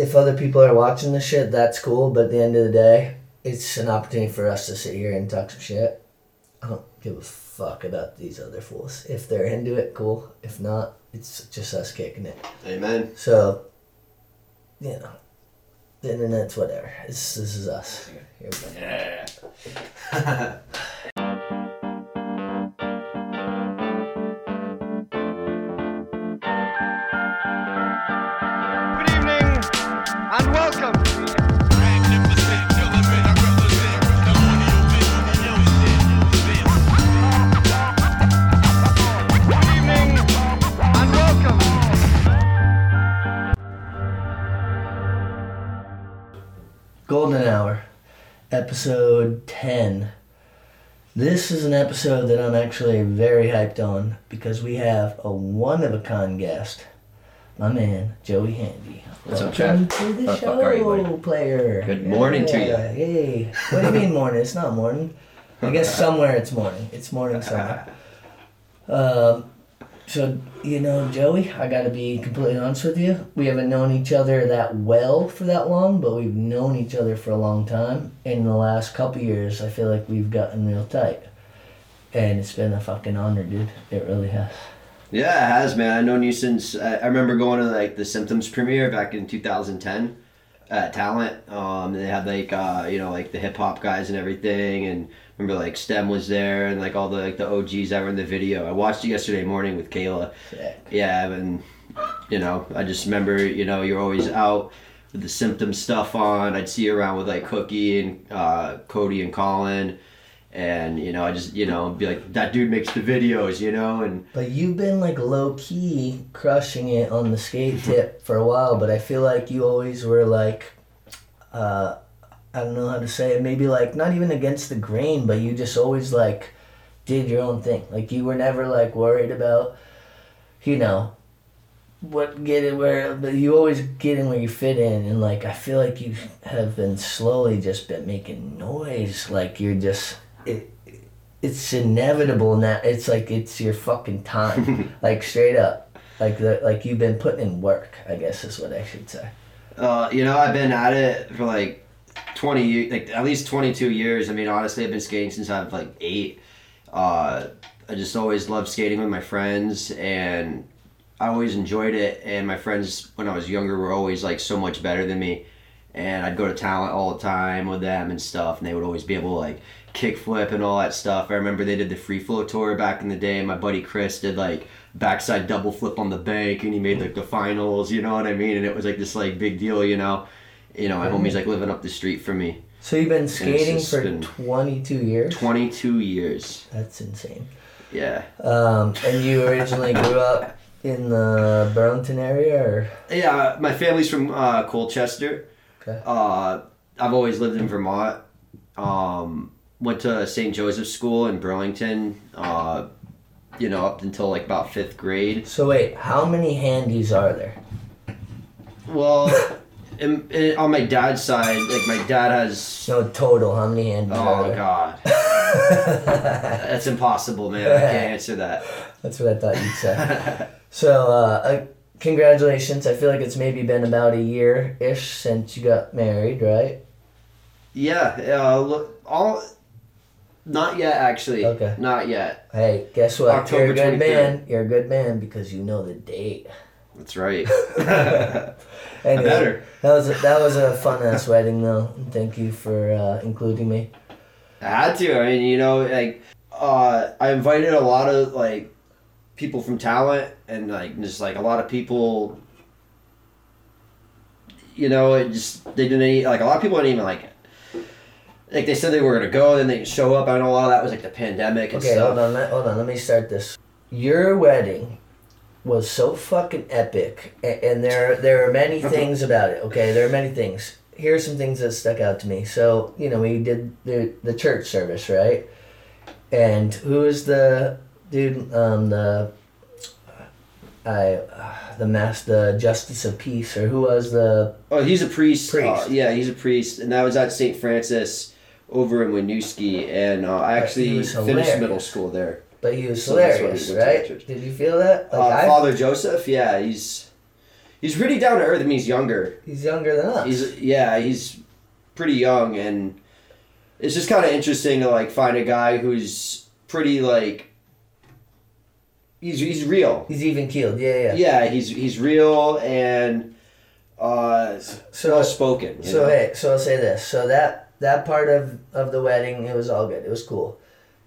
if other people are watching this shit, that's cool. But at the end of the day, it's an opportunity for us to sit here and talk some shit. I don't give a fuck about these other fools. If they're into it, cool. If not, it's just us kicking it. Amen. So, you know, the internet's whatever. It's, this is us. Here we go. Yeah. episode 10. This is an episode that I'm actually very hyped on because we have a one of a kind guest. My man, Joey Handy. What's up, Welcome to the How the fuck are you, buddy? player. Good morning to ya. Hey, what do you mean morning? It's not morning. I guess somewhere it's morning. It's morning somewhere. Um, so you know, Joey, I got to be completely honest with you. We haven't known each other that well for that long, but we've known each other for a long time. In the last couple years, I feel like we've gotten real tight, and it's been a fucking honor, dude. It really has. Yeah, it has, man. I've known you since I I remember going to like the Symptoms premiere back in 2010 at Talent. Um, they had like uh, you know like the hip hop guys and everything, and remember like Stem was there and like all the like the OGs that were in the video. I watched it yesterday morning with Kayla. Sick. Yeah, and you know I just remember you know you're always out with the Symptoms stuff on. I'd see you around with like Cookie and uh, Cody and Colin. And you know, I just you know be like that dude makes the videos, you know, and But you've been like low key crushing it on the skate tip for a while, but I feel like you always were like, uh, I don't know how to say it, maybe like not even against the grain, but you just always like did your own thing. Like you were never like worried about, you know, what get it where, but you always get in where you fit in. And like, I feel like you have been slowly just been making noise. Like you're just, it, it's inevitable now. It's like it's your fucking time, like straight up, like the like you've been putting in work. I guess is what I should say. Uh, you know, I've been at it for like twenty, like at least twenty-two years. I mean, honestly, I've been skating since I was like eight. Uh, I just always loved skating with my friends, and I always enjoyed it. And my friends, when I was younger, were always like so much better than me. And I'd go to talent all the time with them and stuff, and they would always be able to like kick flip and all that stuff. I remember they did the free flow tour back in the day. My buddy Chris did like backside double flip on the bank, and he made like the finals. You know what I mean? And it was like this like big deal. You know, you know, my homie's like living up the street from me. So you've been skating for been- twenty two years. Twenty-two years. That's insane. Yeah. Um, and you originally grew up in the Burlington area, or Yeah, my family's from uh, Colchester. Okay. Uh, I've always lived in Vermont. Um, went to St. Joseph's School in Burlington. Uh, you know, up until like about fifth grade. so wait, how many handies are there? Well, in, on my dad's side, like my dad has. No total. How many handies are Oh? God, that's impossible, man. I can't answer that. That's what I thought you'd say. so, uh, uh, congratulations. I feel like it's maybe been about a year ish since you got married, right? Yeah. Uh, look, all. Not yet, actually. Okay. Not yet. Hey, guess what? October You're a good 23rd. man. You're a good man because you know the date. That's right. Anyway, better. That was a, that was a fun ass wedding though. Thank you for uh, including me. I had to. I mean, you know, like uh, I invited a lot of like people from talent and like just like a lot of people. You know, it just they didn't like a lot of people didn't even like. It like they said they were gonna go, then they show up. I know a lot of that was like the pandemic and Okay, stuff. hold on, hold on. Let me start this. Your wedding was so fucking epic, a- and there there are many things about it. Okay, there are many things. Here are some things that stuck out to me. So you know, we did the the church service, right? And who is the dude? Um, the I uh, the mass the justice of peace, or who was the Oh, he's a priest. Priest. Uh, yeah, he's a priest, and that was at St. Francis over in Winooski, and uh, I actually finished middle school there. But he was So that's why we hilarious, to right? Did you feel that? Uh, I- Father Joseph, yeah, he's he's pretty down to earth. I mean, he's younger. He's younger than us. He's yeah, he's pretty young, and it's just kind of interesting to like find a guy who's pretty like. He's he's real. He's even keeled. Yeah, yeah. Yeah, he's he's real and uh, So well spoken. So know? hey, so I'll say this. So that that part of of the wedding, it was all good. It was cool.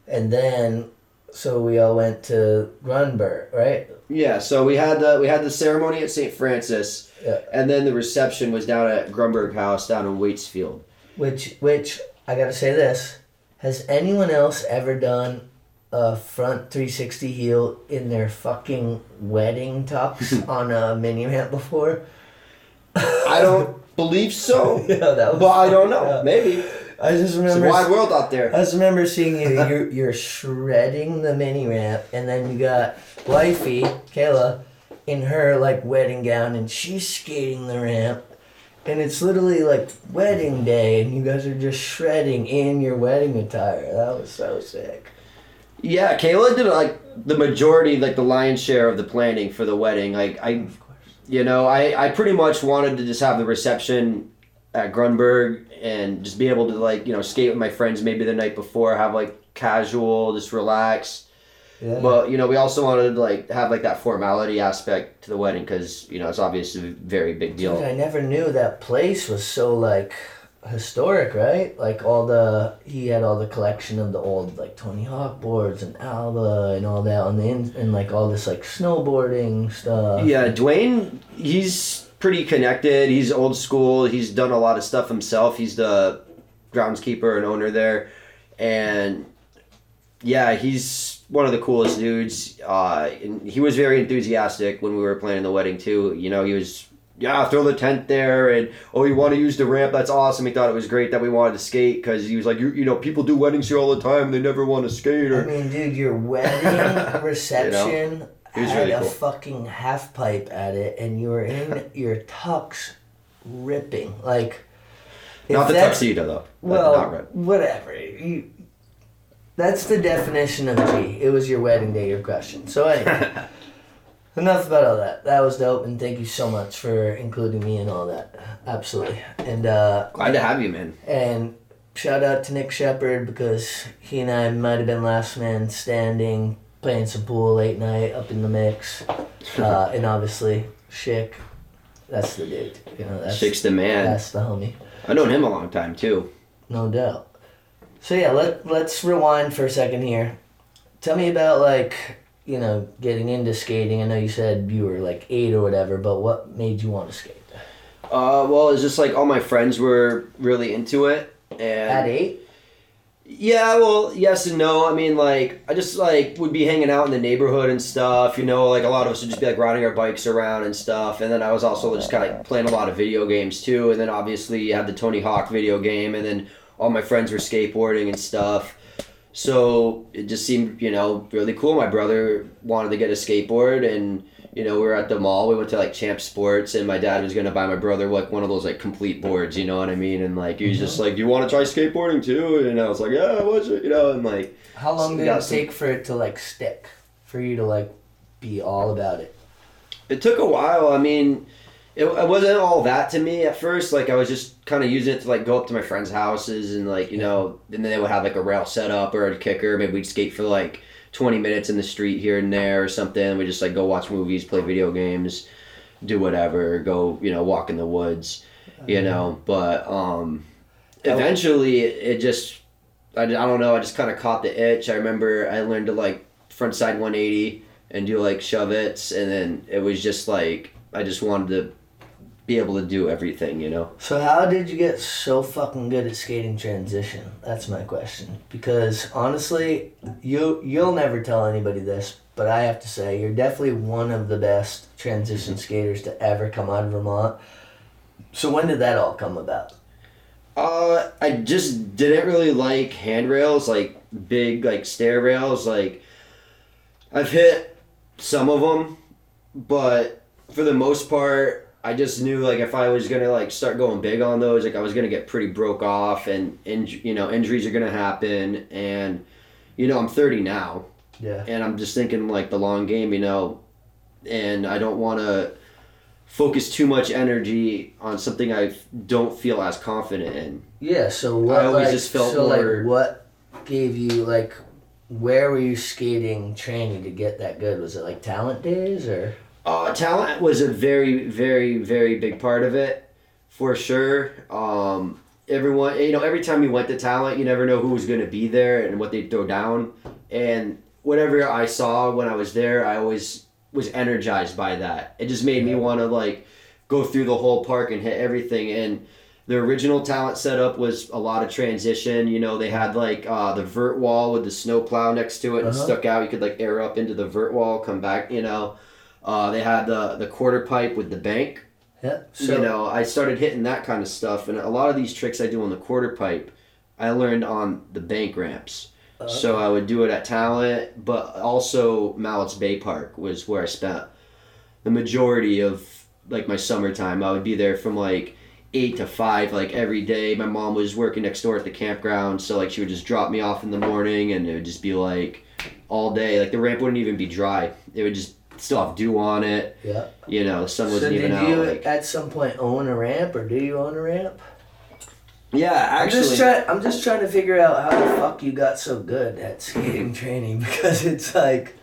And then, so we all went to Grunberg, right? Yeah, so we had the we had the ceremony at St. Francis, Yeah. and then the reception was down at Grunberg House down in Waitsfield. Which which I gotta say this. Has anyone else ever done a front 360 heel in their fucking wedding tux on a mini ramp before? I don't believe so, yeah, that was. but I don't know. yeah. Maybe I just it's a wide world out there. I just remember seeing you. You're, you're shredding the mini ramp, and then you got wifey Kayla in her like wedding gown, and she's skating the ramp, and it's literally like wedding day, and you guys are just shredding in your wedding attire. That was so sick. Yeah, Kayla did like the majority, like the lion's share of the planning for the wedding. Like I, Of course. you know, I I pretty much wanted to just have the reception at Grunberg and just be able to like you know skate with my friends maybe the night before, have like casual, just relax. Yeah. But you know, we also wanted to like have like that formality aspect to the wedding because you know it's obviously a very big deal. Dude, I never knew that place was so like historic, right? Like all the he had all the collection of the old like Tony Hawk boards and Alba and all that on the in, and like all this like snowboarding stuff. Yeah, Dwayne, he's pretty connected. He's old school. He's done a lot of stuff himself. He's the groundskeeper and owner there, and yeah, he's one of the coolest dudes. Uh, and he was very enthusiastic when we were planning the wedding too. You know, he was. Yeah, throw the tent there, and oh, you want to use the ramp? That's awesome. He thought it was great that we wanted to skate because he was like, you, you know, people do weddings here all the time. They never want to skate. I mean, dude, your wedding reception It was had really a fucking half pipe at it, and you were in your tux, ripping like. not the tuxedo though. Well, whatever. You, that's the definition of G. It was your wedding day. your question. So anyway, enough about all that. That was dope, and thank you so much for including me in all that. Absolutely. And uh, Glad to have you, man. and shout out to Nick Shepard because he and I might have been last man standing, playing some pool late night up in the mix, uh, and obviously Schick. That's the dude. You know, that's Schick's the man. that's the homie. I've known him a long time too. No doubt. So yeah, let let's rewind for a second here. Tell me about like you know getting into skating. I know you said you were like eight or whatever, but what made you want to skate? Uh, well, it's just like all my friends were really into it, and At eight? Yeah, well, yes and no. I mean, like I just like would be hanging out in the neighborhood and stuff. You know, like a lot of us would just be like riding our bikes around and stuff. And then I was also just kind of like, playing a lot of video games too. And then obviously you had the Tony Hawk video game, and then all my friends were skateboarding and stuff. So it just seemed, you know, really cool. My brother wanted to get a skateboard, and you know, we were at the mall. We went to like Champ Sports, and my dad was gonna buy my brother like one of those like complete boards. You know what I mean? And like he was just like, "Do you want to try skateboarding too?" And I was like, "Yeah, what's it?" You know, and like How long did Got it some- take for it to like stick? For you to like be all about it? it took a while. I mean, it, it wasn't all that to me at first. Like I was just kind of using it to like go up to my friends' houses and like you know, and then they would have like a rail set up or a kicker. Maybe we'd skate for like twenty minutes in the street here and there or something. We just like go watch movies, play video games, do whatever. Go you know walk in the woods, you know. But um, eventually it, just I, I don't know. I just kind of caught the itch. I remember I learned to like front side 180 and do like shove its, and then it was just like I just wanted to be able to do everything, you know. So how did you get so fucking good at skating transition? That's my question. Because honestly, you you'll never tell anybody this, but I have to say you're definitely one of the best transition skaters to ever come out of Vermont. So when did that all come about? Uh, I just didn't really like handrails, like big like stair rails. Like I've hit some of them, but for the most part, I just knew like if I was gonna like start going big on those, like I was gonna get pretty broke off, and inj- you know injuries are gonna happen, and you know I'm 30 now, Yeah. and I'm just thinking like the long game, you know, and I don't want to focus too much energy on something I don't feel as confident in. Yeah. So what? always like, just felt so more- like what gave you like where were you skating training to get that good? Was it like talent days or? Uh, talent was a very, very, very big part of it, for sure. Um, everyone, you know, every time you went to talent, you never know who was going to be there and what they'd throw down. And whatever I saw when I was there, I always was energized by that. It just made me want to like go through the whole park and hit everything. And the original talent setup was a lot of transition. You know, they had like uh, the vert wall with the snow plow next to it and Uh-huh. stuck out. You could like air up into the vert wall, come back. You know, uh, they had the the quarter pipe with the bank. Yeah. So you know, I started hitting that kind of stuff, and a lot of these tricks I do on the quarter pipe, I learned on the bank ramps. Uh, So I would do it at Talent, but also Mallett's Bay Park was where I spent the majority of like my summertime. I would be there from like eight to five, like every day. My mom was working next door at the campground, so like she would just drop me off in the morning, and it would just be like all day. Like the ramp wouldn't even be dry; it would just still have dew on it. yeah. You know, the sun wasn't did even out. you like, at some point own a ramp or do you own a ramp? yeah, I'm actually, just trying. I'm just trying to figure out how the fuck you got so good at skating training because it's like,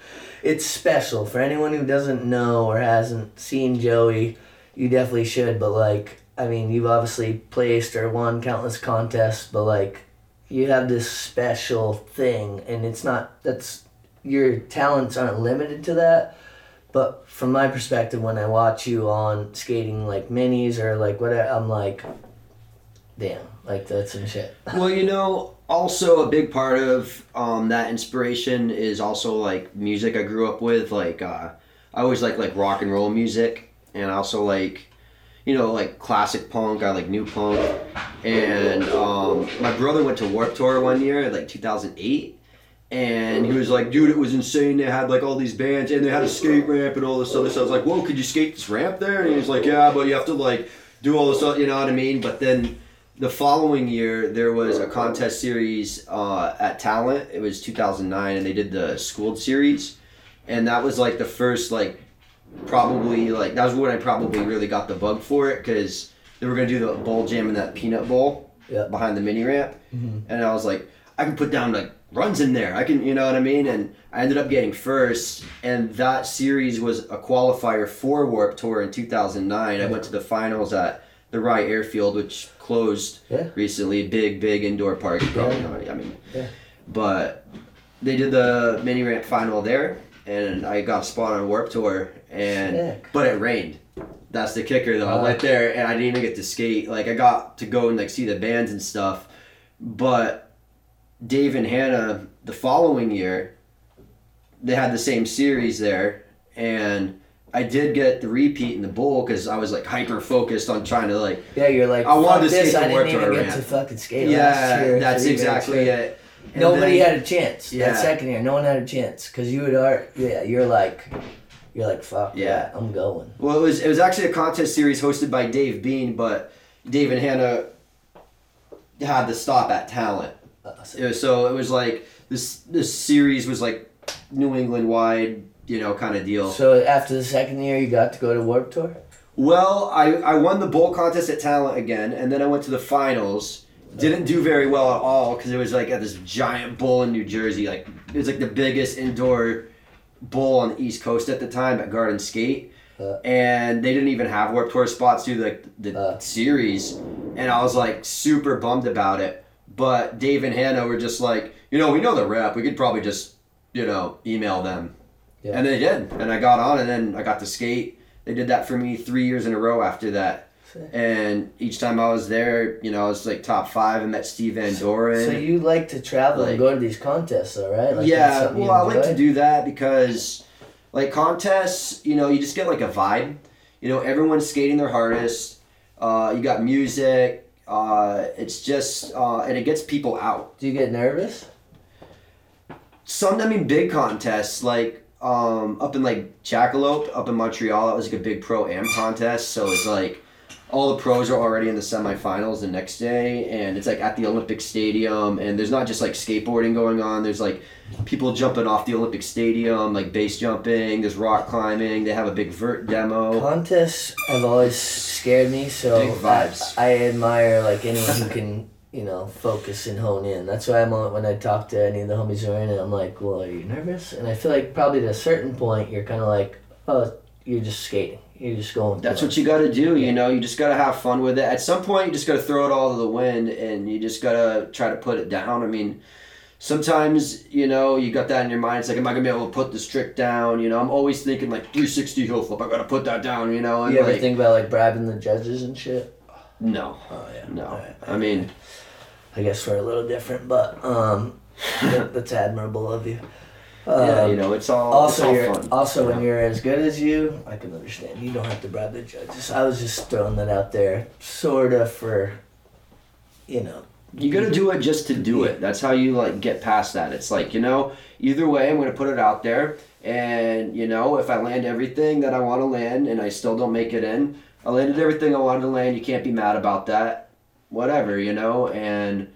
it's special for anyone who doesn't know or hasn't seen Joey. You definitely should, but like, I mean, you've obviously placed or won countless contests, but like, you have this special thing, and it's not that's your talents aren't limited to that. But from my perspective, when I watch you on skating like minis or like whatever, I'm like, damn, like that's some shit. Well, you know, also a big part of um, that inspiration is also like music I grew up with. Like, uh, I always like like rock and roll music, and also like, you know, like classic punk. I like new punk, and um, my brother went to Warped Tour one year, like 2008. And he was like, dude, it was insane. They had like all these bands and they had a skate ramp and all this other stuff. I was like, whoa, could you skate this ramp there? And he was like, yeah, but you have to like do all this stuff, you know what I mean? But then the following year there was a contest series uh, at talent it was 2009 and they did the schooled series and that was like the first like probably like that was when i probably really got the bug for it because they were going to do the bowl jam in that peanut bowl Yeah. behind the mini ramp Mhm. and i was like i can put down like runs in there i can you know what i mean and i ended up getting first and that series was a qualifier for warped tour in 2009 i went to the finals at the rye airfield which closed Yeah. recently big big indoor park probably Yeah. know it, i mean Yeah. but they did the mini ramp final there and i got a spot on warped tour and Sick. but it rained that's the kicker though i Uh. went there and i didn't even get to skate like i got to go and like see the bands and stuff but dave and hannah the following year they had the same series there and i did get the repeat in the bowl because i was like hyper focused on trying to like Yeah, you're like, I wanted "Fuck to this, skate I didn't even get ramp." to fucking skate last yeah year. that's exactly it And Nobody then- had a chance. Yeah. That second year, no one had a chance because you would are. Yeah, you're like, you're like, fuck yeah, Yeah. I'm going. Well, it was it was actually a contest series hosted by Dave Bean, but Dave and Hannah had to stop at talent. Uh, so- It was, so it was like this this series was like New England wide, you know, kind of deal. So after the second year, you got to go to Warped Tour. Well, I I won the bowl contest at talent again, and then I went to the finals. Didn't do very well at all because it was like at this giant bowl in New Jersey. Like it was like the biggest indoor bowl on the East Coast at the time at Garden Skate. Uh. and they didn't even have Warped Tour spots through the, the Uh. series. And I was like super bummed about it. But Dave and Hannah were just like, you know, we know the rep. We could probably just, you know, email them. Yeah. And they did. And I got on and then I got to skate. They did that for me three years in a row after that. And each time I was there, you know, I was like top five. I met Steve Van Doren. So you like to travel and go to these contests, though, right? Like yeah, well, I like to do that because, like contests, you know, you just get like a vibe. You know, everyone's skating their hardest. Uh, you got music. Uh, it's just, uh, and it gets people out. Do you get nervous? Some, I mean, big contests like um, up in like Jackalope, up in Montreal. That was like a big pro am contest. So it's like all the pros are already in the semifinals the next day, and it's like at the Olympic Stadium, and there's not just like skateboarding going on. There's like people jumping off the Olympic Stadium, like base jumping. There's rock climbing. They have a big vert demo. Contests have always scared me, so Big vibes. I, I admire like anyone who can, you know, focus and hone in. That's why I'm on, when I talk to any of the homies who are in it, I'm like, well, are you nervous? And I feel like probably at a certain point, you're kind of like, oh, you're just skating. You're just going. That's what you got to do, you know. You just got to have fun with it. At some point, you just got to throw it all to the wind, and you just got to try to put it down. I mean, sometimes you know you got that in your mind. It's like, am I gonna be able to put this trick down? You know, I'm always thinking like 360 heel flip. I got to put that down. You know, and You ever like, think about like bribing the judges and shit? no, Oh yeah. no. Alright. I mean, I guess we're a little different, but um, that's admirable of you. Yeah, Um, you know, it's all Also, it's all fun. also you when you're as good as you, I can understand. You don't have to bribe the judges. I was just throwing that out there, sort of for, you know. You gotta do it just to do it. That's how you like get past that. It's like you know, either way, I'm gonna put it out there, and you know, if I land everything that I want to land, and I still don't make it in, I landed everything I wanted to land. You can't be mad about that. Whatever, you know, and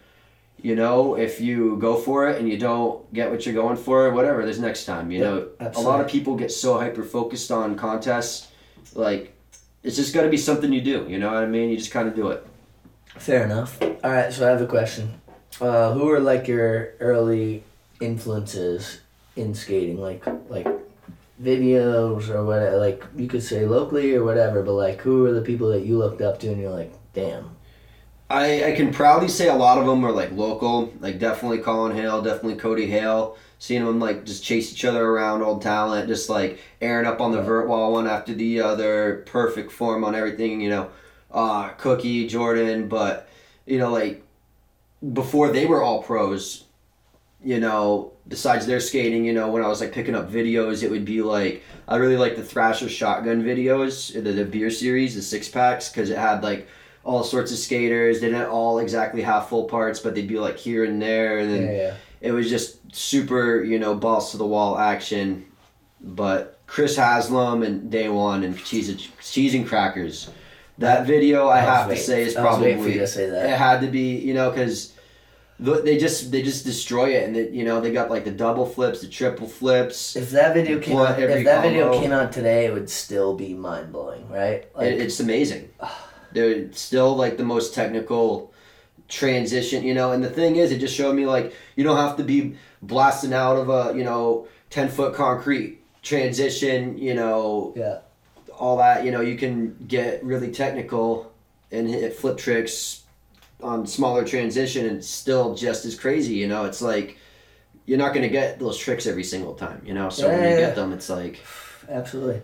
you know, if you go for it and you don't get what you're going for, whatever. There's next time. You Yeah, know, a lot of people get so hyper focused on contests, like it's just got to be something you do. You know what I mean? You just kind of do it. Fair enough. All right, so I have a question. Uh, who are like your early influences in skating? Like like videos or what? Like you could say locally or whatever, but like who are the people that you looked up to and you're like, damn. I, I can proudly say a lot of them are like local, like definitely Colin Hale, definitely Cody Hale. Seeing them like just chase each other around, old talent, just like airing up on the vert wall one after the other, perfect form on everything, you know. Uh, Cookie, Jordan, but you know, like before they were all pros, you know, besides their skating, you know, when I was like picking up videos, it would be like I really like the Thrasher shotgun videos, the, the beer series, the six packs, because it had like all sorts of skaters. They didn't all exactly have full parts, but they'd be like here and there, and then Yeah, yeah. it was just super, you know, balls to the wall action. But Chris Haslam and Daewon and cheese and, cheese and crackers, that video I I have to say is probably for you to say that. it had to be, you know, because they just they just destroy it, and they, you know they got like the double flips, the triple flips. If that video came out, if that video came out today, it would still be mind blowing, right? Like, It, it's amazing. They're still like the most technical transition, you know. And the thing is, it just showed me like you don't have to be blasting out of a you know ten foot concrete transition, you know, yeah, all that. You know, you can get really technical and hit flip tricks on smaller transition and still just as crazy. You know, it's like you're not gonna get those tricks every single time. You know, so when you yeah, get them, it's like absolutely.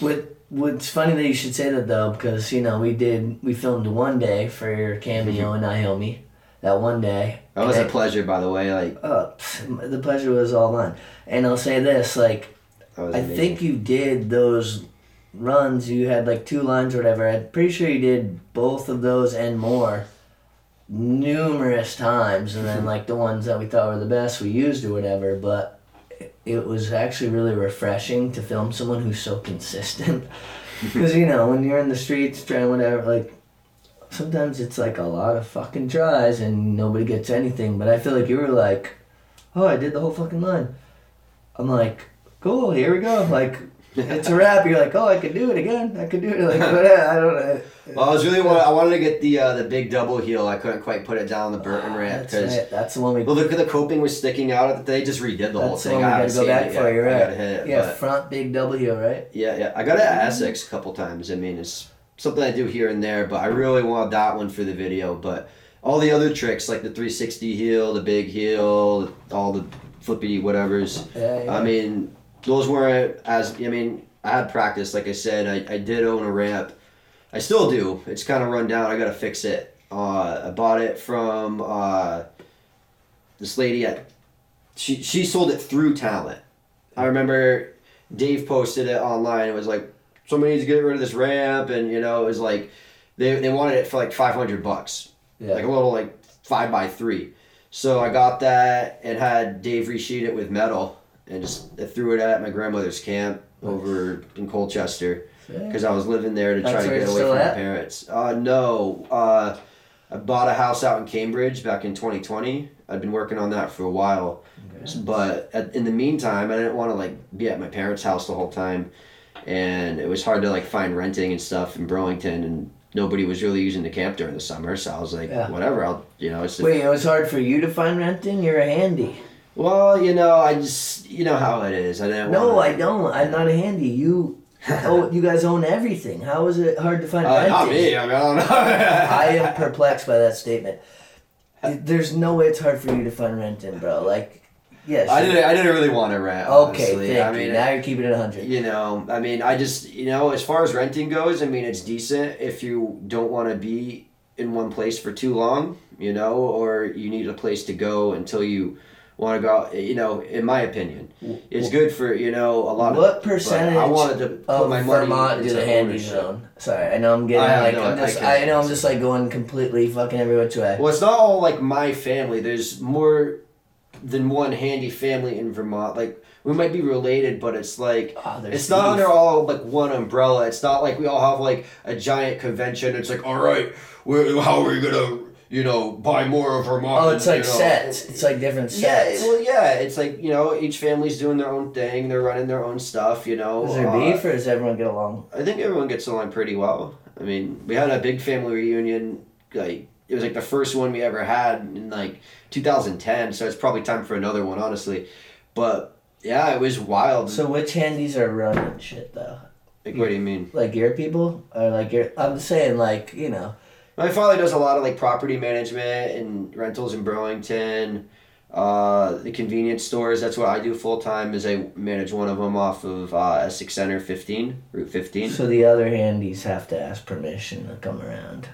What What's funny that you should say that though, because you know we did we filmed one day for your cameo and iHomie, that one day. Mm-hmm. that was a pleasure, by the way. Like Oh, pff, the pleasure was all mine. And I'll say this, like I think you did those runs. You had like two lines or whatever. I'm pretty sure you did both of those and more numerous times. And then like the ones that we thought were the best, we used or whatever. But it- was actually really refreshing to film someone who's so consistent. Because you know when you're in the streets trying whatever, like sometimes it's like a lot of fucking tries and nobody gets anything. But I feel like you were like, oh, I did the whole fucking line. I'm like, cool, here we go. Like, it's a wrap. You're like, oh, I could do it again. I could do it. Like, but uh, I don't know. Well, I was really wa- I wanted to get the uh, the big double heel. I couldn't quite put it down the Burton ramp That's because right. That's the one we. well, the, the coping was sticking out. They just redid the whole That's the thing. we I gotta go back for. I right. gotta hit it. yeah, but- front big double heel, right? Yeah, yeah. I got it at Essex a couple times. I mean, it's something I do here and there, but I really want that one for the video. But all the other tricks, like the 360 heel, the big heel, all the flippity whatevers, Yeah, yeah. I mean, those weren't as. I mean, I had practice. Like I said, I, I did own a ramp. I still do. It's kind of run down. I got to fix it. Uh, I bought it from uh, this lady at. She, she sold it through talent. I remember Dave posted it online. It was like somebody needs to get rid of this ramp, and you know it was like they, they wanted it for like five hundred bucks, yeah. like a little like five by three. So I got that and had Dave resheet it with metal and just I threw it at my grandmother's camp over in Colchester. because I was living there to That's try to get away from my parents. Uh, no, uh, I bought a house out in Cambridge back in 2020. I'd been working on that for a while, but at, in the meantime, I didn't want to like be at my parents' house the whole time, and it was hard to like find renting and stuff in Burlington, and nobody was really using the camp during the summer. So I was like, Yeah. whatever, I'll you know it's. Wait, it was hard for you to find renting. You're a handy. Well, you know, I just you know how it is. I didn't. No, wanna, I don't. I'm not a handy. You, oh, you guys own everything. How is it hard to find Uh, not me. I mean, I don't know. I am perplexed by that statement. There's no way it's hard for you to find renting, bro. Like, yes. I didn't. I didn't really want to rent. Okay, honestly. thank I you. mean, Now you're keeping it hundred. you know, I mean, I just, you know, as far as renting goes, I mean, it's decent if you don't want to be in one place for too long, you know, or you need a place to go until you want to go. out, You know, in my opinion, it's good for you know a lot of. What but percentage I wanted to put of my money Vermont do into the handy ownership. zone? Sorry, I know I'm getting I like no- I'm I just can't I, know I'm just like going completely fucking every which way. Well, it's not all like my family. There's more than one handy family in Vermont. Like we might be related, but it's like ah, Oh, there's it's not beef. under all like one umbrella. It's not like we all have like a giant convention. It's like all right, we're, how are we gonna you know buy more of Vermont? Oh, it's like you know? sets. It's like different sets. Yeah, well, yeah, it's like you know each family's doing their own thing. They're running their own stuff. You know, Is there Uh, beef or does everyone get along? I think everyone gets along pretty well. I mean, we had a big family reunion. Like it was like the first one we ever had in like 2010. So it's probably time for another one, honestly. But yeah, it was wild. So which handies are running shit though? like, what do you mean? Like your people or like your? I'm saying like you know. My father does a lot of like property management and rentals in Burlington. Uh, the convenience stores. That's what I do full time. Is I manage one of them off of uh, Essex Center 15, Route 15. So the other handies have to ask permission to come around.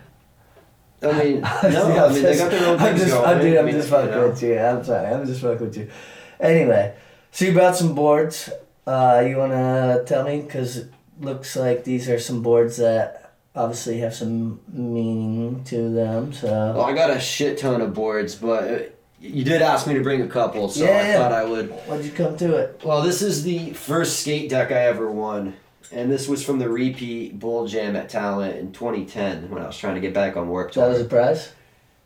I mean, no, I mean they got their own I'm things just, going. I'm, dude, I I'm mean, just you fucking know. with you. I'm sorry. I'm just fucking with you. Anyway, so you brought some boards. Uh, you wanna tell me? Cause it looks like these are some boards that obviously have some meaning to them. So Well, I got a shit ton of boards, but uh, you did ask me to bring a couple, so Yeah, I yeah. thought I would. why'd you come to it? Well, this is the first skate deck I ever won, and this was from the repeat Bowl Jam at Talent in 2010 when I was trying to get back on work So That was tour. a prize.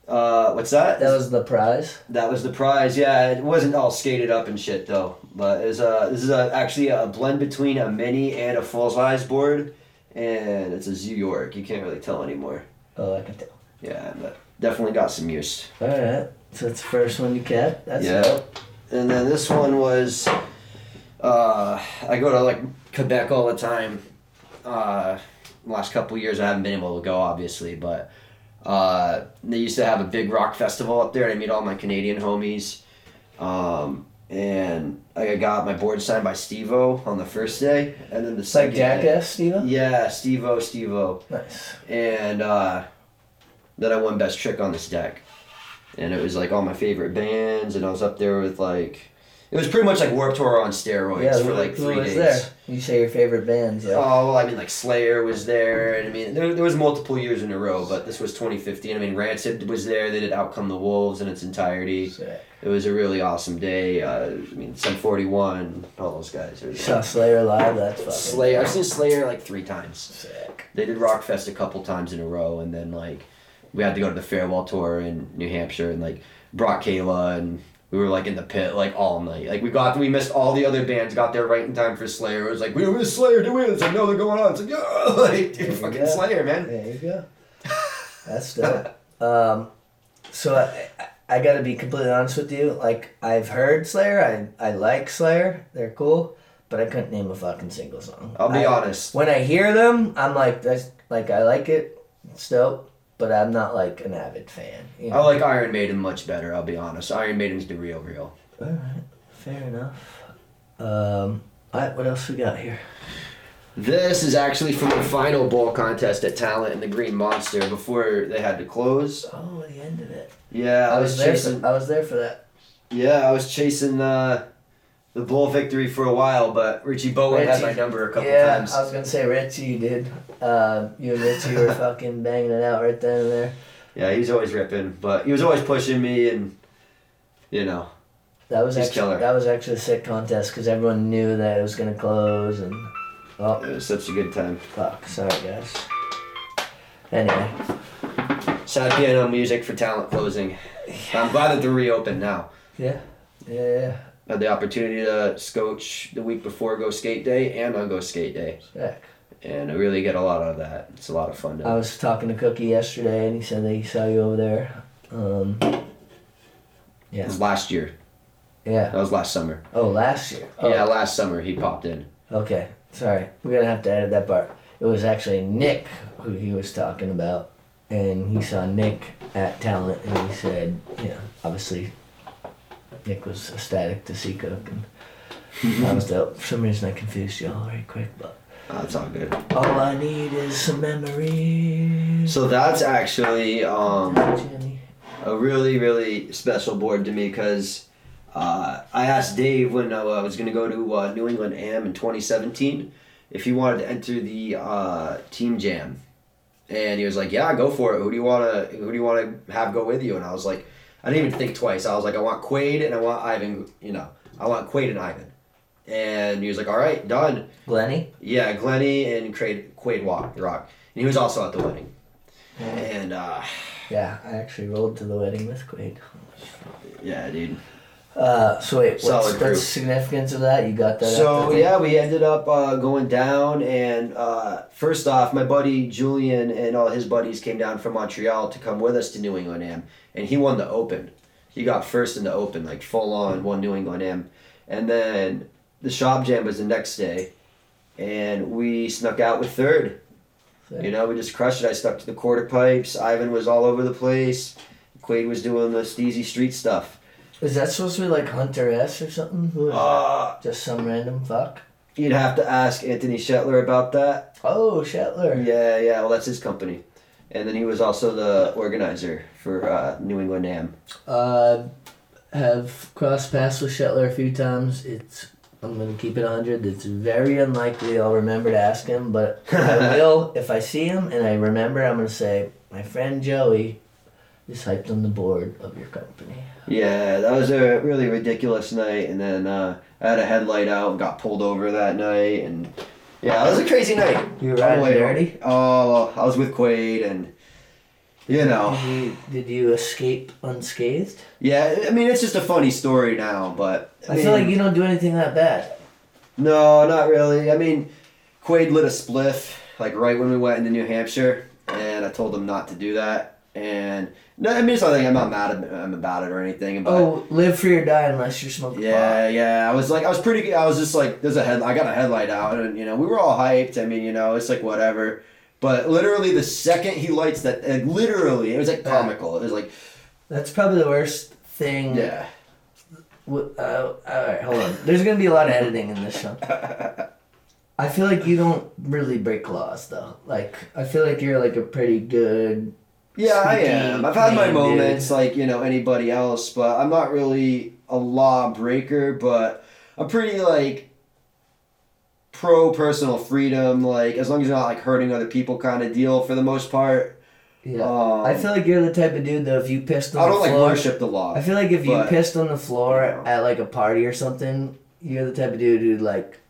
Uh, what's that? That was the prize. That was the prize. Yeah, it wasn't all skated up and shit though. But it was uh, this is a, actually a blend between a mini and a full size board, and it's a Zoo York. You can't really tell anymore. Oh, I can tell. Yeah, but definitely got some use. All right. So it's the first one you kept. That's Yeah. dope. And then this one was, uh, I go to like Quebec all the time. Uh, last couple years I haven't been able to go, obviously, but uh, they used to have a big rock festival up there, and I meet all my Canadian homies. Um, and I got my board signed by Steve-O on the first day, and then the like second day- Jackass, Steven? Yeah, Steve-O, Steve-O Nice. and uh, then I won best trick on this deck, and it was like all my favorite bands, and I was up there with like it was pretty much like Warped Tour on steroids Yeah, for like who three was days. there? You say your favorite bands, yeah. Oh well, I mean like Slayer was there, and I mean there, there was multiple years in a row, but this was 2015. I mean Rancid was there. They did Out Come the Wolves in its entirety. Sick. It was a really awesome day. Uh, I mean Sum 41, all those guys. Saw Slayer live. That's fucking Slayer. I've seen Slayer like three times. sick. They did Rockfest a couple times in a row, and then like we had to go to the farewell tour in New Hampshire, and like brought Kayla, and we were like in the pit like all night. Like we got we missed all the other bands, got there right in time for Slayer. It was like we don't Slayer, do we? It's like no, they're going on. It's like yeah, like dude, fucking go. Slayer, man. There you go. That's dope. um, so I, I- I gotta be completely honest with you. Like I've heard Slayer. I I like Slayer. They're cool, but I couldn't name a fucking single song. I'll be I- honest. When I hear them, I'm like that's like I like it. It's dope, but I'm not like an avid fan. You I like Iron Maiden much better. I'll be honest. Iron Maiden's the real, real. All right, fair enough. Um, all right, what else we got here? This is actually from the final bowl contest at Talent and the Green Monster before they had to close. Oh, the end of it. Yeah, I I was was there. chasing. For, I was there for that. Yeah, I was chasing uh, the bowl victory for a while, but Richie Bowen had my number a couple yeah, times. I was gonna say Richie, dude. Uh, you and Richie were fucking banging it out right then and there. Yeah, he was always ripping, but he was always pushing me, and you know, That was actually killer. that was actually a sick contest because everyone knew that it was gonna close and Oh, It was such a good time. fuck. Sorry, guys. Anyway, Sad piano music for talent closing. I'm glad that they're reopened now. yeah, yeah, yeah. Had the opportunity to coach the week before Go Skate Day and on Go Skate Day, Sick. and I really get a lot out of that. It's a lot of fun. To, I was talking to Cookie yesterday, and he said that he saw you over there. Um, yeah. It was last year. yeah. That was last summer. Oh, last year. Oh, Yeah, last summer he popped in. Okay, sorry. We're gonna have to edit that part. It was actually Nick who he was talking about, and he saw Nick at Talent, and he said, you know, obviously, Nick was ecstatic to see Cook, and I was dope. For some reason, I confused y'all very quick, but that's all good. all I need is some memories. So that's actually um, a really really special board to me because uh, I asked Dave when uh, I was going to go to uh, New England Am in 2017 if he wanted to enter the uh, team jam, and he was like, "Yeah, go for it. Who do you want to Who do you want to have go with you?" And I was like, I didn't even think twice. I was like, I want Quaid and I want Ivan. You know, I want Quaid and Ivan. And he was like, "All right, done." Glenny. Yeah, Glenny and Quaid, Quaid walk, rock, and he was also at the wedding. And uh, Yeah, I actually rolled to the wedding with Quaid. yeah, dude. Uh, so wait, what's, Solid what's the significance of that? You got that? So after- yeah, we ended up uh, going down, and uh, first off, my buddy Julian and all his buddies came down from Montreal to come with us to New England Am, and he won the Open. He got first in the Open, like full on, won New England Am, and then the Shop Jam was the next day, and we snuck out with third. You know, we just crushed it. I stuck to the quarter pipes. Ivan was all over the place. Quaid was doing the steezy street stuff. Is that supposed to be like Hunter S or something? Who is that? Uh, Just some random fuck? you'd have to ask Anthony Shetler about that. Oh, Shetler. Yeah, yeah. Well, that's his company, and then he was also the organizer for uh, New England Am. Uh, have crossed paths with Shetler a few times. It's I'm gonna keep it hundred. It's very unlikely I'll remember to ask him, but I will if I see him and I remember. I'm gonna say my friend Joey is hyped on the board of your company. Yeah, that was a really ridiculous night, and then uh, I had a headlight out and got pulled over that night, and yeah, it was a crazy night. You were riding dirty. Oh, I was with Quaid, and you know. Did you, did you escape unscathed? Yeah, I mean it's just a funny story now, but I, feel like you don't do anything that bad. No, not really. I mean, Quaid lit a spliff like right when we went into New Hampshire, and I told him not to do that. And no, I mean it's not like I'm not mad at him about it or anything. But Oh, live free or die unless you're smoking yeah, yeah. I was like, I was pretty. I was just like, there's a head. I got a headlight out, and you know, we were all hyped. I mean, you know, it's like whatever. But literally, the second he lights that, like, literally, it was like comical. It was like. That's probably the worst thing. yeah. W- Uh, all right, hold on. There's gonna be a lot of editing in this show. I feel like you don't really break laws though. Like I feel like you're like a pretty good. Yeah, I am. I've had my moments like, you know, anybody else, but I'm not really a law breaker, but I'm pretty like pro personal freedom, like as long as you're not like hurting other people kind of deal for the most part. Yeah. Um, I feel like you're the type of dude though. If you pissed on I the don't like worship the law. I feel like if you pissed on the floor you know. at like a party or something, you're the type of dude who'd like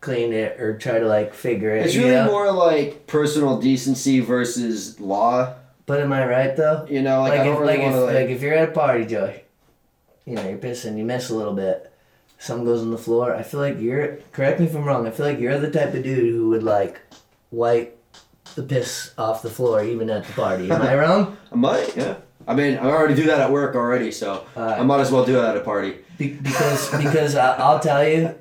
clean it or try to like figure it. Out. It's really more like personal decency versus law. But am I right though? You know, like, Like, I don't if, really like, if, to like, like if you're at a party, Joey, you know you're pissing, you miss a little bit, something goes on the floor. I feel like you're. Correct me if I'm wrong. I feel like you're the type of dude who would like wipe the piss off the floor even at the party. Am I wrong? I might, yeah. I mean, I already do that at work already, so Uh, I might as well do that at a party. Be- because because I, I'll tell you,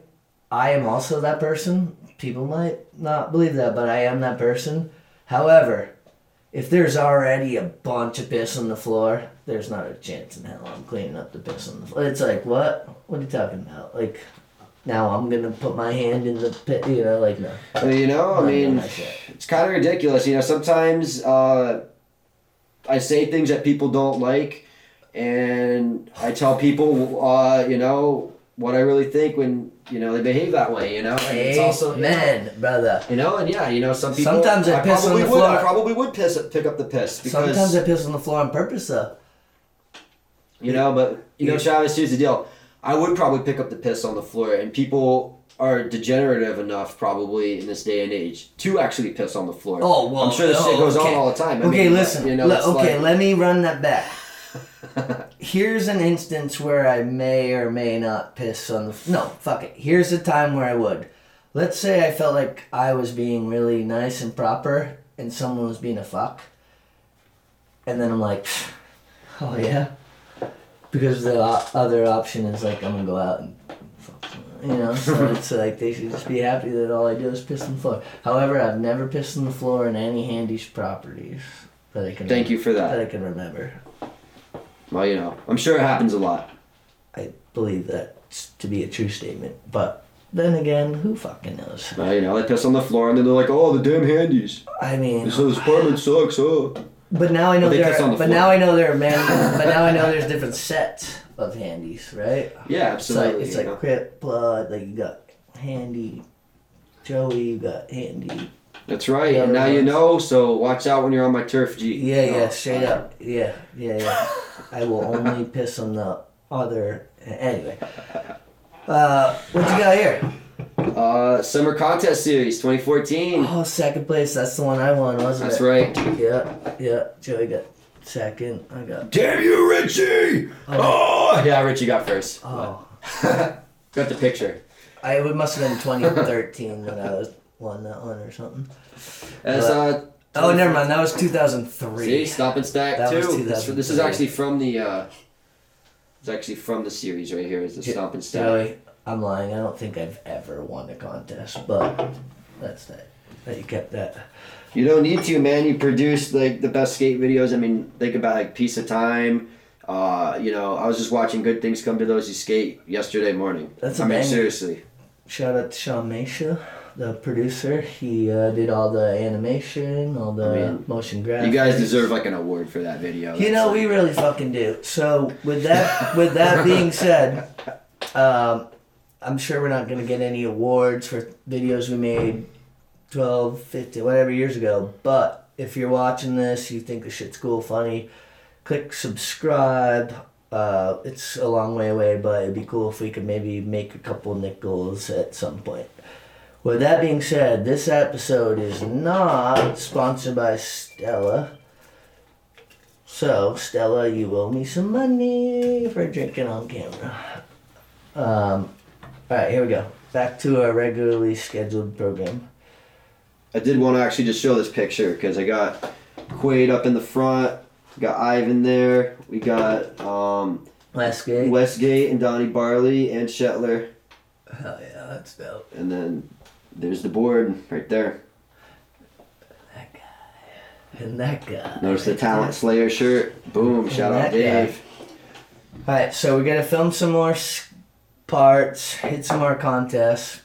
I am also that person. People might not believe that, but I am that person. However, if there's already a bunch of piss on the floor, there's not a chance in hell I'm cleaning up the piss on the floor. It's like what? What are you talking about? Like now I'm gonna put my hand in the pit. You know, like no. You know, I mean, doing that shit. it's kind of ridiculous. You know, sometimes uh, I say things that people don't like, and I tell people, uh, you know, what I really think when you know they behave that way. You know, and it's also you know, Amen, brother. You know, and yeah, you know, some people. Sometimes I piss on probably the would, I floor. probably would piss pick up the piss because Sometimes I piss on the floor on purpose, though. you know, but you know, Yeah. Travis, here's the deal. I would probably pick up the piss on the floor, and people are degenerative enough probably in this day and age to actually piss on the floor. Oh well, I'm sure this shit goes okay. on all the time. I okay, mean, listen. You know, le- okay, like- let me run that back. Here's an instance where I may or may not piss on the. F- no, fuck it. Here's a time where I would. Let's say I felt like I was being really nice and proper, and someone was being a fuck, and then I'm like, oh yeah, because the o- other option is like I'm gonna go out and. fuck someone, You know, so it's like they should just be happy that all I do is piss on the floor. However, I've never pissed on the floor in any Handy's properties that I can. Thank you for That that. I can remember. Well, you know, I'm sure it happens a lot. I believe that to be a true statement, but then again, who fucking knows? Well, you know, they piss on the floor, and then they're like, "Oh, the damn handies." I mean, This, this apartment sucks. Oh. but now I know But there. Are, the but now I know there are man. but now I know there's different sets of handies, right? Yeah, It's like absolutely. it's like. Crip Blood. Like you got handy, Joey. You got handy. That's right. Yeah, and now you know. So watch out when you're on my turf, G. Yeah, Oh. yeah, straight up. Yeah, yeah, yeah. I will only piss on the other. Anyway, uh, what you got here? Uh, summer contest series 2014. Oh, second place. That's the one I won, wasn't That's it? That's right. Yeah, yeah. Joey got second. I got. Damn you, Richie! Oh, yeah, Richie got first. Oh, got the picture. I it must have been 2013 when I was won that one or something. As uh, Oh, never mind. That was 2003. see, stop and stack That was too. This, this is actually from the. uh It's actually from the series right here. Is the Jo- stomp and stack. Joey, I'm lying. I don't think I've ever won a contest, but that's that. That you kept that. You don't need to, man. You produce like the best skate videos. I mean, think about like Piece of Time. Uh, you know, I was just watching Good Things Come to Those Who Skate yesterday morning. That's a I mean, seriously. Shout out to Sean Mesha, the producer. He uh, did all the animation, all the I mean, motion graphics. You guys deserve like an award for that video. You know, we really fucking do. So with that, with that being said, um, I'm sure we're not gonna get any awards for videos we made 12, 15, whatever years ago. But if you're watching this, you think the shit's cool, funny, click subscribe. Uh, it's a long way away, but it'd be cool if we could maybe make a couple nickels at some point. With that being said, this episode is not sponsored by Stella. So, Stella, you owe me some money for drinking on camera. Um, alright, here we go. Back to our regularly scheduled program. I did want to actually just show this picture because I got Quaid up in the front. Got Ivan there. We got um, Last game. Westgate and Donnie Barley and Shetler. Hell yeah, that's dope. And then there's the board right there. That guy. And that guy. Notice the Talent Slayer shirt. Boom. Shout out guy. Dave. Alright, so we're gonna film some more parts, hit some more contests.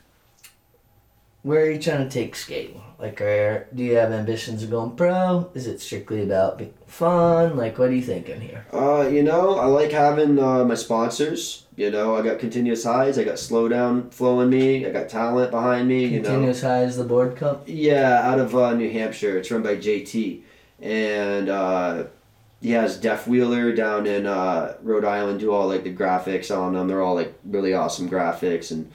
Where are you trying to take skating? Like, are, do you have ambitions of going pro? Is it strictly about being fun? Like, what are you thinking here? Uh, you know, I like having uh, my sponsors. You know, I got Continuous Highs. I got Slowdown flowing me. I got Talent behind me. You know. Continuous high as the board cup? Yeah, out of uh, New Hampshire. It's run by JT, and uh, he has Def Wheeler down in uh, Rhode Island do all like the graphics on them. They're all like really awesome graphics, and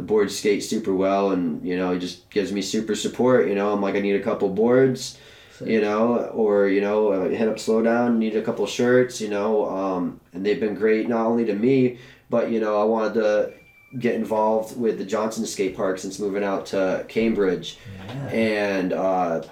the boards skate super well. And you know, he just gives me super support. You know, I'm like I need a couple boards. You know, or you know, uh, hit up Slowdown. Need a couple shirts. You know, um, and they've been great not only to me, but you know, I wanted to get involved with the Johnson Skate Park since moving out to Cambridge Yeah. and uh,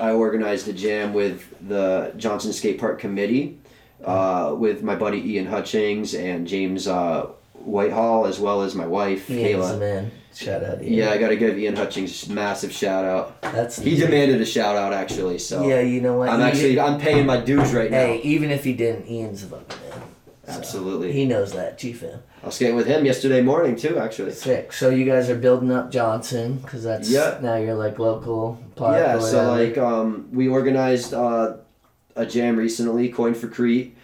I organized a jam with the Johnson Skate Park Committee uh, with my buddy Ian Hutchings and James uh, Whitehall, as well as my wife Ian's Kayla. man. Shout out Ian. Yeah, I got to give Ian Hutchings massive shout out. That's He demanded a shout out actually, so Yeah, you know what? I'm actually I'm paying my dues right now. Hey, even if he didn't, Ian's a fucking man. So, Absolutely. He knows that, Chief I was skating with him yesterday morning too, actually. Sick. So you guys are building up Johnson because that's Yeah. now you're like local park. yeah, so like um, we organized uh, a jam recently, Coin for Crete,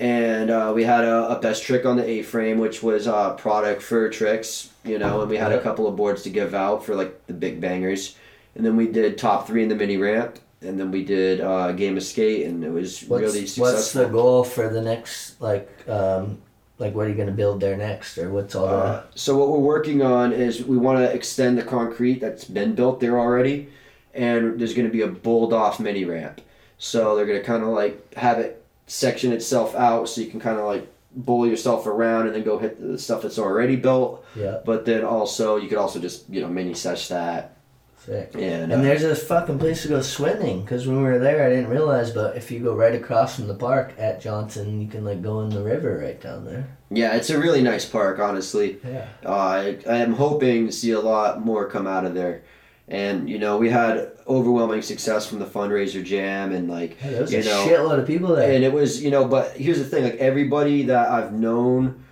and uh, we had a, a best trick on the A frame, which was uh, product for tricks, you know, and we had a couple of boards to give out for like the big bangers, and then we did top three in the mini ramp, and then we did uh, game of skate, and it was what's, really what's the goal for the next like um, Like, what are you gonna build there next, or what's all Uh, so what we're working on is we want to extend the concrete that's been built there already, and there's going to be a bowled off mini ramp. So they're going to kind of like have it section itself out, so you can kind of like bowl yourself around and then go hit the stuff that's already built. Yeah. But then also you could also just you know mini sesh that Sick. and, And uh, there's this fucking place to go swimming. Cause when we were there, I didn't realize, but if you go right across from the park at Johnson, you can like go in the river right down there. yeah, it's a really nice park, honestly. Yeah. Uh, I, I am hoping to see a lot more come out of there. And you know, we had overwhelming success from the fundraiser jam, and like Hey, there was you a know, shitload of people there. and it was you know but here's the thing like everybody that i've known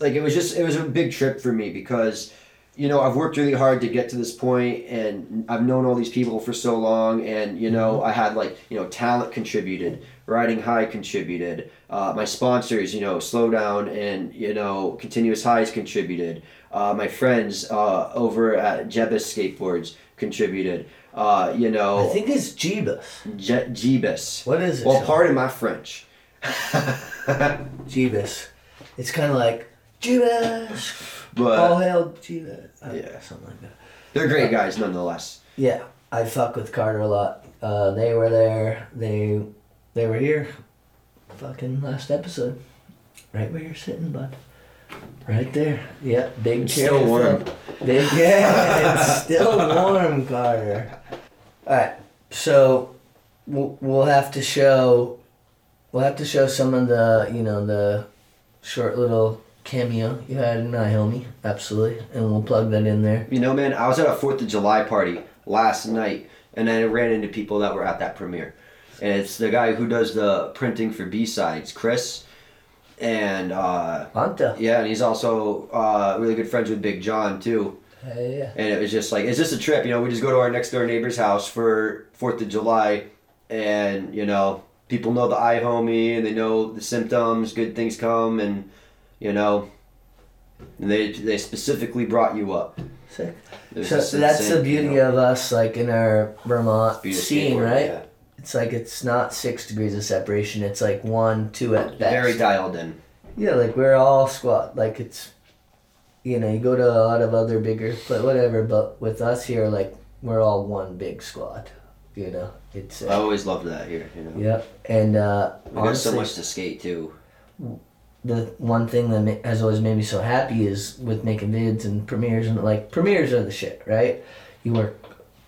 like it was just it was a big trip for me because you know i've worked really hard to get to this point and i've known all these people for so long and you know mm-hmm. i had like you know talent contributed riding high contributed uh, my sponsors you know slow down and you know continuous highs contributed uh, my friends uh, over at jebus skateboards contributed uh, you know I think it's Jeebus. Je- jebus What is it? well, pardon my French. Jebus. It's kind of like Jeebus. All but hail Jeebus. Uh, Yeah. Something like that. they're great guys nonetheless. Yeah, I fuck with Carter a lot. Uh, they were there. They they were here. Fucking last episode. Right where you're sitting, bud. Right there. Yep, big It's chair. still warm. Big yeah, it's still warm, Carter. All right, so we'll, we'll have to show we'll have to show some of the you know the short little cameo you had in iHomie, absolutely, and we'll plug that in there. You know, man, I was at a Fourth of July party last night, and I ran into people that were at that premiere. And it's the guy who does the printing for B sides, Chris, and uh, Anta. yeah, and he's also uh, really good friends with Big John too. Hey, yeah. And it was just like it's just a trip, you know. We just go to our next door neighbor's house for Fourth of July, and you know, people know the iHomie and they know the symptoms. Good things come, and you know, and they they specifically brought you up. Sick. So that's the beauty you know? of us, like in our Vermont scene, right? yeah. It's like it's not six degrees of separation. It's like one, two at best. Very dialed in. yeah, like we're all squat. Like it's, you know, you go to a lot of other bigger, but whatever. But with us here, like we're all one big squad. You know, it's I uh, always loved that here. You know, yeah. And uh, we got so much to skate too. the one thing that has always made me so happy is with making vids and premieres and like premieres are the shit, right? You work,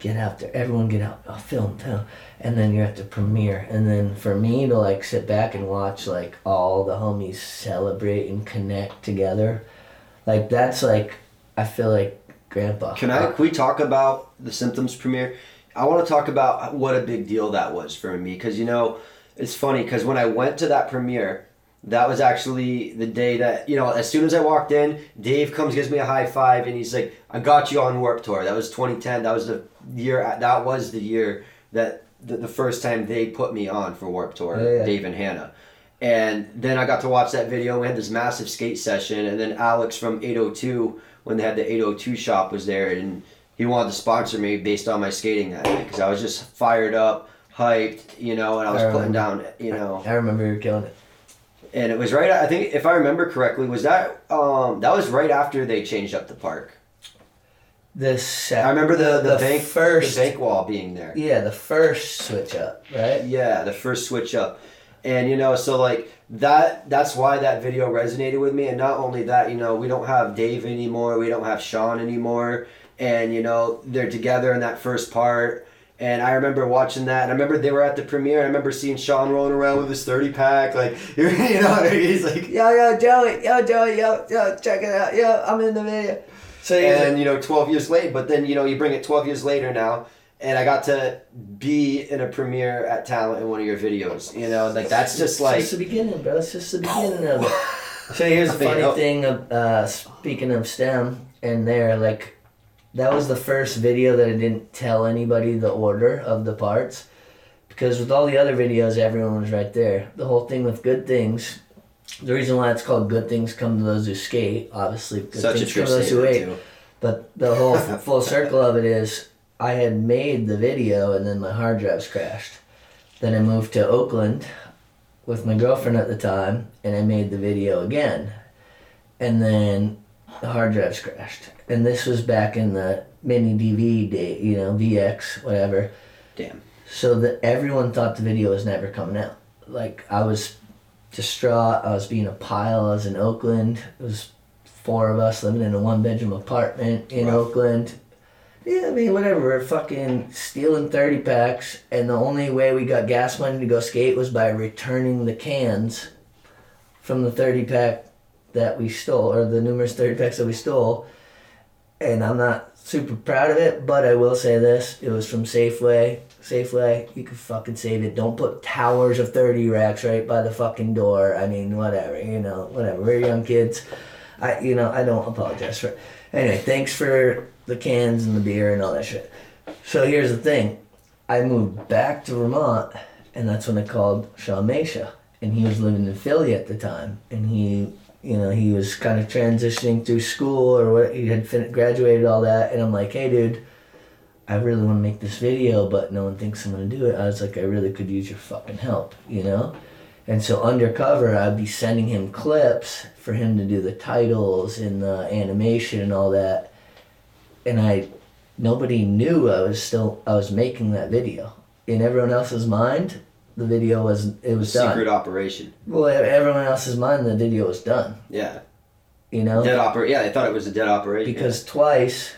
get out there, everyone get out, I'll film, film, and then you're at the premiere, and then for me to like sit back and watch like all the homies celebrate and connect together, like that's like I feel like grandpa. Can I? Can we talk about the symptoms premiere? I want to talk about what a big deal that was for me because you know it's funny because when I went to that premiere, that was actually the day that you know as soon as I walked in, Dave comes gives me a high five and he's like, "I got you on Warped Tour." That was 2010. That was the year. That was the year that the, the first time they put me on for Warped Tour. Yeah, yeah. Dave and Hannah. And then I got to watch that video. We had this massive skate session, and then Alex from 802, when they had the 802 shop, was there, and he wanted to sponsor me based on my skating that night because I was just fired up, hyped, you know, and I was I putting um, down, you know, I remember you were killing it. And it was right. I think if I remember correctly, was that um that was right after they changed up the park. The sec- I remember the the, the bank first- the bank wall being there. yeah the first switch up, right? Yeah, the first switch up. And you know, so like that that's why that video resonated with me and not only that, you know, we don't have Dave anymore, we don't have Sean anymore and you know, they're together in that first part and I remember watching that. And I remember they were at the premiere. I remember seeing Sean rolling around with his 30 pack. Like, you know, he's like, Yo, yo, Joey, yo, Joey, yo, yo, check it out, yo, I'm in the video. So and you know 12 years late but then you know you bring it 12 years later now and i got to be in a premiere at talent in one of your videos you know like that's just like. It's just the beginning, bro. It's just the beginning of it. So here's the funny thing of uh, speaking of STEM, and there, like, that was the first video that I didn't tell anybody the order of the parts, because with all the other videos, everyone was right there. The whole thing with good things, the reason why it's called good things come to those who skate, obviously, good such things true come to those who wait. too But the whole full circle of it is I had made the video and then my hard drives crashed. Then I moved to Oakland with my girlfriend at the time, and I made the video again, and then the hard drives crashed. And this was back in the mini DV day, you know, VX, whatever. Damn. So that everyone thought the video was never coming out. Like I was distraught. I was being a pile. I was in Oakland. It was four of us living in a one bedroom apartment in Rough. Oakland. Yeah, I mean whatever. We're fucking stealing thirty packs, and the only way we got gas money to go skate was by returning the cans from the thirty pack that we stole, or the numerous thirty packs that we stole. And I'm not super proud of it, but I will say this: it was from Safeway. Safeway, you can fucking save it. Don't put towers of 30 racks right by the fucking door. I mean, whatever, you know, whatever. We're young kids. I, you know, I don't apologize for it. Anyway, thanks for the cans and the beer and all that shit. So here's the thing. I moved back to Vermont, and that's when I called Sean Mesha. And he was living in Philly at the time. And he, you know, he was kind of transitioning through school or what, he had fin- graduated, all that. And I'm like, hey, dude, I really want to make this video, but no one thinks I'm going to do it. I was like, I really could use your fucking help, you know? And so undercover, I'd be sending him clips for him to do the titles and the animation and all that. And I, nobody knew I was still, I was making that video. In everyone else's mind, the video was, it was done. Secret operation. Well, everyone else's mind, the video was done, Yeah. you know? Dead oper. Yeah, they thought it was a dead operation. Because twice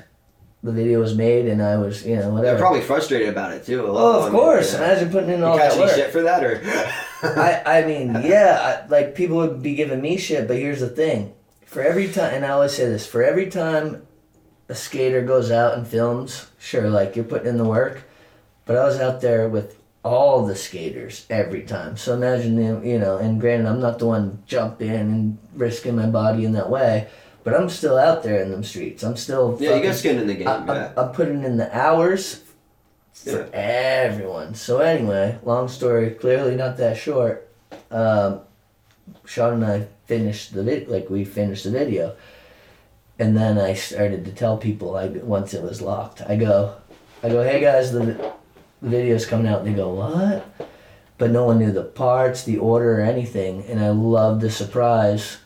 the video was made and I was, you know, they're probably frustrated about it too. Oh, of course. yeah. Imagine putting in You all that work. shit for that or? I, I mean, yeah, I, like people would be giving me shit, but here's the thing: for every time, and I always say this, for every time a skater goes out and films, sure, like you're putting in the work, but I was out there with all the skaters every time. So imagine them, you know. And granted, I'm not the one jumping and risking my body in that way, but I'm still out there in them streets. I'm still yeah, you fucking- got skin in the game. I, I'm, yeah. I'm putting in the hours for everyone. So anyway, long story, clearly not that short. Um, Sean and I finished the vid, like we finished the video, and then I started to tell people like once it was locked, I go, I go, hey guys, the video's coming out. and They go, what? But no one knew the parts, the order, or anything, and I loved the surprise.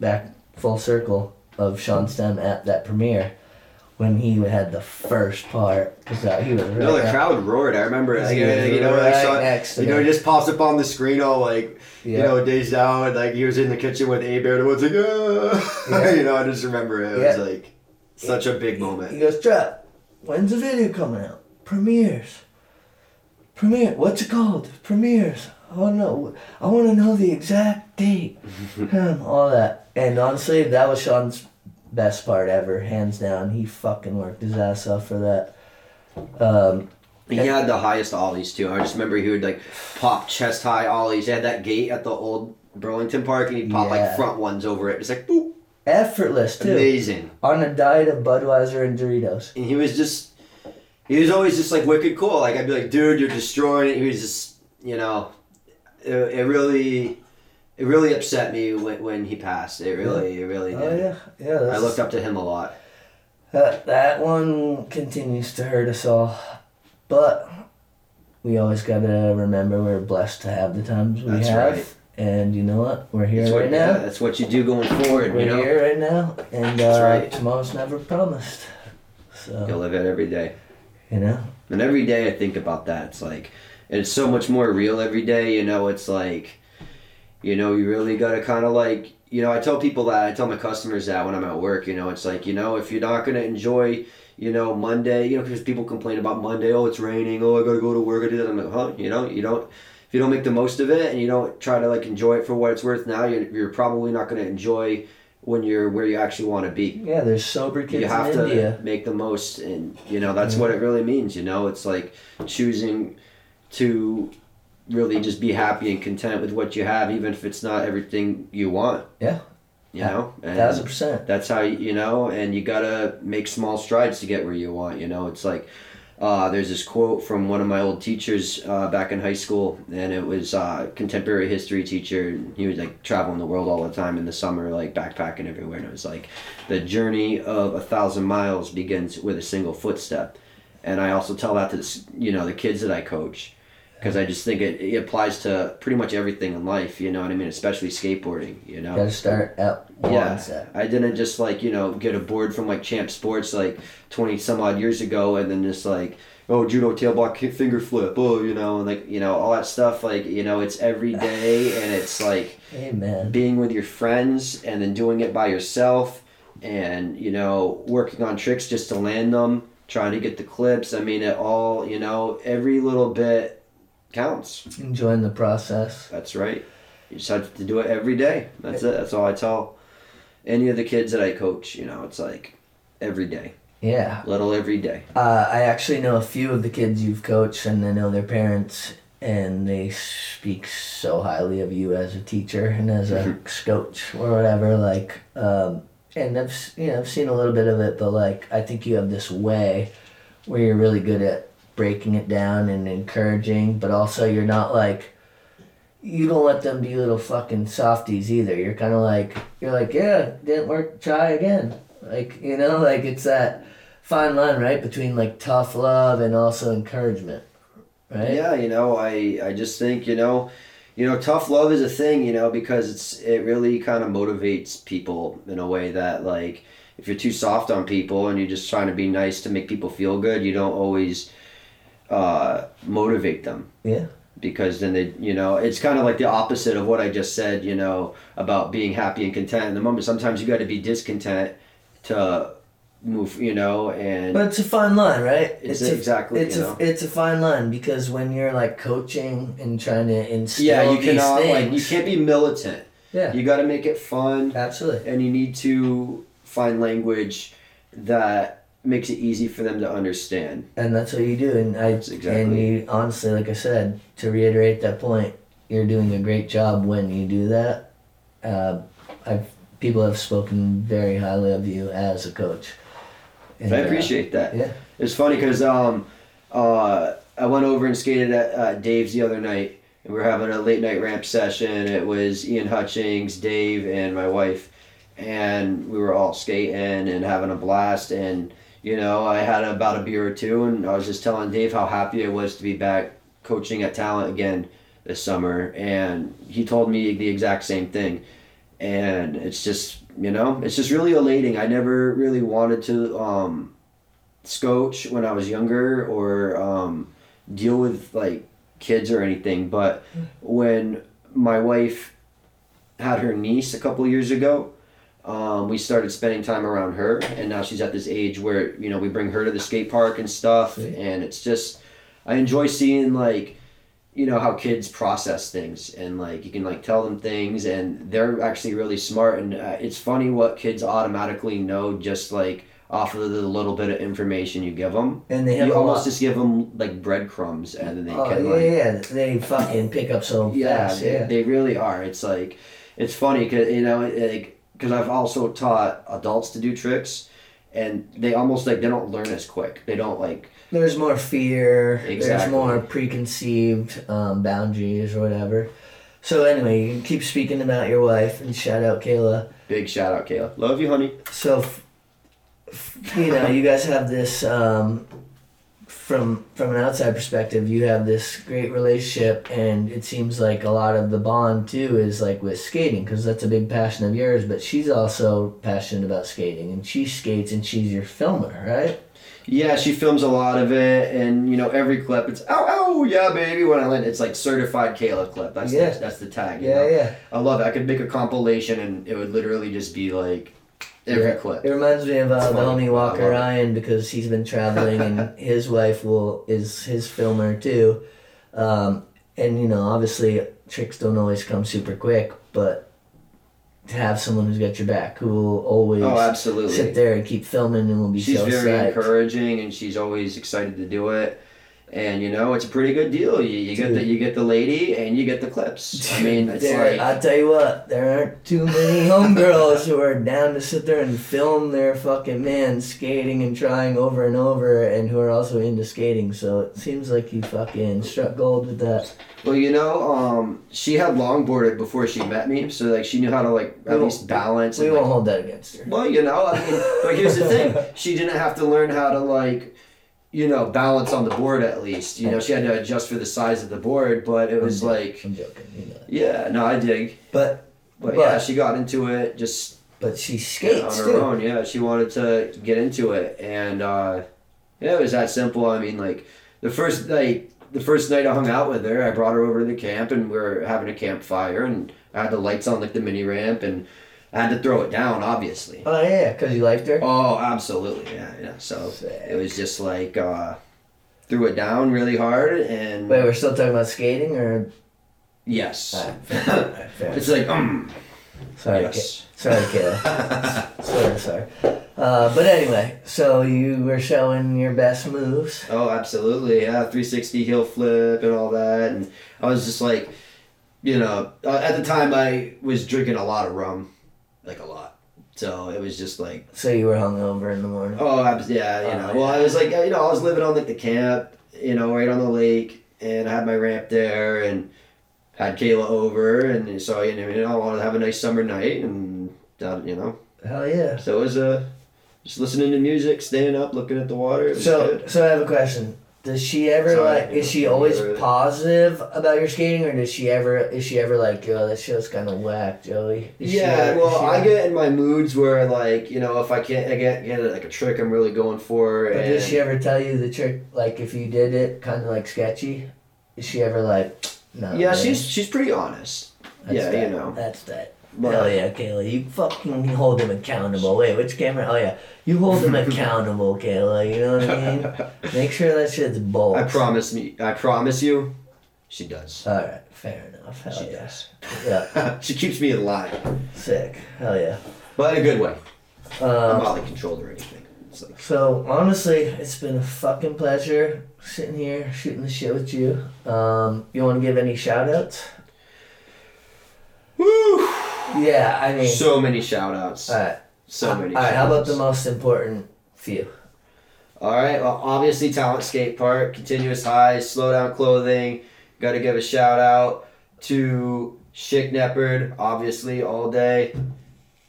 Back full circle of Sean Stem at that premiere when he had the first part because uh, he was You know, the crowd roared. I remember, like, you know, like, saw, next you know, he just pops up on the screen all like, you know, days out Like he was in the kitchen with A Bear, and was like, ah. Yeah. you know, I just remember it. It Yeah. was like such a big moment. He goes, Trap, when's the video coming out? Premieres. Premiere. What's it called? Premieres. Oh no, I want to know the exact date. Hmm, All that. And honestly, that was Sean's best part ever, hands down. He fucking worked his ass off for that. Um, He had the highest ollies too. I just remember he would like pop chest high ollies. He had that gate at the old Burlington Park, and he'd pop Yeah. like front ones over it. It's like, boop, effortless too. amazing. On a diet of Budweiser and Doritos. And he was just, he was always just like wicked cool. Like I'd be like, dude, you're destroying it. He was just, you know, it, it really, it really upset me when, when he passed. It really, it really Oh did. yeah, yeah. I looked up to him a lot. That that one continues to hurt us all, but we always gotta remember we're blessed to have the times we That's have, right. and you know what? We're here That's right what, yeah, now. that's what you do going forward. We're you know, here right now, and That's uh, right. tomorrow's never promised. So you live it every day. You know, And every day I think about that. It's like, it's so much more real every day. You know, it's like, you know, you really got to kind of like, you know, I tell people that, I tell my customers that when I'm at work, you know, it's like, you know, if you're not to enjoy, you know, Monday, you know, because people complain about Monday, oh, it's raining, oh, I got to go to work, I do that. I'm like, huh, you know, you don't, if you don't make the most of it and you don't try to like enjoy it for what it's worth now, you're, you're probably not to enjoy when you're where you actually want to be yeah, there's sober kids you have in to India. make the most and you know that's what it really means you know it's like choosing to really just be happy and content with what you have even if it's not everything you want Yeah. you know and Thousand percent. that's how you you know and you gotta make small strides to get where you want you know it's like uh, there's this quote from one of my old teachers uh, back in high school and it was uh, contemporary history teacher he was like traveling the world all the time in the summer like backpacking everywhere and it was like the journey of a thousand miles begins with a single footstep. And i also tell that to you know the kids that i coach because I just think it, it applies to pretty much everything in life. You know what I mean? Especially skateboarding. You know. Gotta start at Yeah. I didn't just like you know get a board from like Champ Sports like twenty some odd years ago, and then just like oh judo tail block finger flip, oh you know, and like you know all that stuff. Like you know, it's every day, and it's like Amen. being with your friends, and then doing it by yourself, and you know working on tricks just to land them, trying to get the clips. I mean, it all you know every little bit counts. Enjoying the process. That's right. You just have to do it every day. That's it. That's all I tell any of the kids that I coach. You know, it's like every day, Yeah. little every day. Uh, I actually know a few of the kids you've coached, and I know their parents, and they speak so highly of you as a teacher and as a coach or whatever. Like, um, and I've you know I've seen a little bit of it, but like I think you have this way where you're really good at breaking it down and encouraging, but also you're not like you don't let them be little fucking softies either. You're kind of like you're like yeah, didn't work, try again. Like you know, like it's that fine line, right, between like tough love and also encouragement, right? Yeah, you know, I I just think you know, you know, tough love is a thing. You know, because it's it really kind of motivates people in a way that like if you're too soft on people and you're just trying to be nice to make people feel good, you don't always uh, motivate them. Yeah. because then they you know it's kind of like the opposite of what i just said you know about being happy and content in the moment sometimes you got to be discontent to move you know and But it's a fine line, right? It's a, exactly, It's a know. it's a fine line because when you're like coaching and trying to instill yeah you cannot things, like you can't be militant yeah, you got to make it fun absolutely. and you need to find language that makes it easy for them to understand And that's what you do. And I exactly- and you honestly, like I said, to reiterate that point, you're doing a great job when you do that. Uh, I've people have spoken very highly of you as a coach. And, i uh, appreciate that yeah. It's funny because um, uh, I went over and skated at uh, Dave's the other night, and we were having a late night ramp session. It was Ian Hutchings, Dave, and my wife, and we were all skating and having a blast. And you know, I had about a beer or two, and I was just telling Dave how happy I was to be back coaching at Talent again this summer, and he told me the exact same thing. And it's just you know, it's just really elating. I never really wanted to. Um, scotch when I was younger or um, deal with like kids or anything. But when my wife had her niece a couple years ago, um, we started spending time around her, and now she's at this age where you know we bring her to the skate park and stuff, Sweet. and it's just I enjoy seeing like you know how kids process things and like you can like tell them things and they're actually really smart and uh, it's funny what kids automatically know just like off of the little bit of information you give them And they have you almost lot. just give them like breadcrumbs and then they Oh can yeah, like yeah, they fucking pick up so yeah, fast. they, Yeah, they really are. It's like, it's funny because you know, like, because I've also taught adults to do tricks, and they almost like they don't learn as quick. They don't like. there's more fear. There's more preconceived um, boundaries or whatever. So anyway, you keep speaking about your wife and shout out Kayla. Big shout out, Kayla. Love you, honey. So, f- f- you know, you guys have this um, from from an outside perspective. You have this great relationship, and it seems like a lot of the bond too is like with skating because that's a big passion of yours. But she's also passionate about skating, and she skates, and she's your filmer, right? Yeah, she films a lot of it, and you know every clip. It's oh ow yeah baby when I land. It's like certified Kayla clip. That's Yeah. the, that's the tag. you Yeah, know? yeah. I love it. I could make a compilation, and it would literally just be like every Yeah. clip. It reminds me of uh, the homie Walker Ryan because he's been traveling and his wife will is his filmer too, um, and you know obviously tricks don't always come super quick, but to have someone who's got your back who will always Oh, absolutely. sit there and keep filming and will be she's so very psyched. encouraging and she's always excited to do it and you know it's a pretty good deal you, you get the you get the lady and you get the clips i mean it's There- like I'll tell you what, there aren't too many homegirls who are down to sit there and film their fucking man skating and trying over and over and who are also into skating. So it seems like you fucking struck gold with that. well you know um she had longboarded before she met me so like she knew how to like We at won't- least balance We and, won't like, hold that against her. well you know i mean but here's the thing she didn't have to learn how to like you know, balance on the board at least. You know, she had to adjust for the size of the board, but it was like, I'm joking. You know. yeah, no, I dig. But But, But- yeah, she got into it just but she skates on her too. own. Yeah, she wanted to get into it, and uh, yeah, it was that simple. I mean, like the first like the first night I hung out with her, I brought her over to the camp, and we are having a campfire, and I had the lights on like the mini ramp, and I had to throw it down, obviously. Oh yeah, because you liked her. Oh, absolutely, yeah, yeah. So Sick. it was just like uh, threw it down really hard, and Wait, we're still talking about skating, or yes, Alright, fair, fair. it's like um, sorry, yes. Ka- sorry, Kayla. sorry, sorry. Uh, but anyway, so you were showing your best moves. Oh, absolutely. Yeah, 360 heel flip and all that. And I was just like, you know, uh, at the time I was drinking a lot of rum, like a lot. So it was just like, So you were hungover in the morning. oh, I was, yeah, you Oh, know. Well, I was like, you know, I was living on like the camp, you know, right on the lake, and I had my ramp there, and had Kayla over, and so you know, I wanted to have a nice summer night, and that, you know, Hell yeah. so it was uh, just listening to music, staying up, looking at the water. So, good. so I have a question. Does she ever Sorry, like? Is she always yeah. positive about your skating, or does she ever? Is she ever like, yo, that show's kind of whack, Joey? Is Yeah, ever- well, I get in my moods where like you know if I can't I get get like a trick I'm really going for. But and does she ever tell you the trick? Like, if you did it, kind of like sketchy. Is she ever like, no? yeah, man, she's she's pretty honest. that's yeah, that, you know. That's that. But, Hell yeah, Kayla. You fucking hold him accountable. Wait, which camera? Oh yeah, you hold him accountable, Kayla. You know what I mean? Make sure that shit's bold. I promise me. I promise you, she does. All right, fair enough. Hell She yeah. does. Yeah, she keeps me alive. sick. Hell yeah. but in a good way. I'm Um, not like controlled or anything. It's like so honestly, it's been a fucking pleasure sitting here shooting the shit with you. Um, you want to give any shout outs? woo. Yeah, I mean, So many shout outs. all right. So many. All right, how about the most important few? All right. Well, obviously, Talent Skate Park, Continuous Highs, Slow Down Clothing. Got to give a shout out to Schick Neppard, obviously, all day.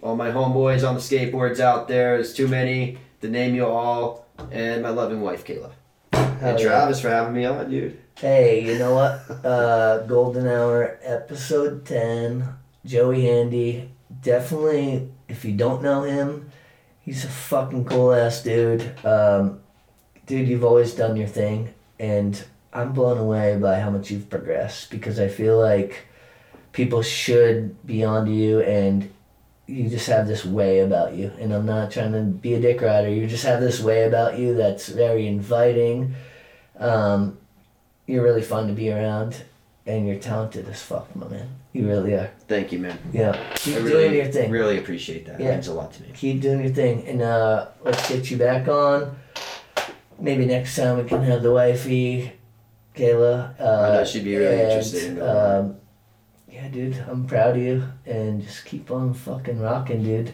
All my homeboys on the skateboards out there. There's too many to name you all. And my loving wife, Kayla. Hell and yeah. Travis for having me on, dude. Hey, you know what? Uh, Golden Hour, episode 10. Joey Handy. Definitely, if you don't know him, he's a fucking cool ass dude. Um, dude, you've always done your thing. And I'm blown away by how much you've progressed because I feel like people should be onto you and you just have this way about you. And I'm not trying to be a dick rider. You just have this way about you that's very inviting. Um, you're really fun to be around, and you're talented as fuck, my man. You really are. Thank you, man. Yeah, keep I doing really, your thing. really appreciate that. Yeah. It means a lot to me. Keep doing your thing, and uh, let's get you back on. Maybe next time we can have the wifey, Kayla. Uh, I know she'd be really and, interested in. Um, yeah, dude, I'm proud of you, and just keep on fucking rocking, dude.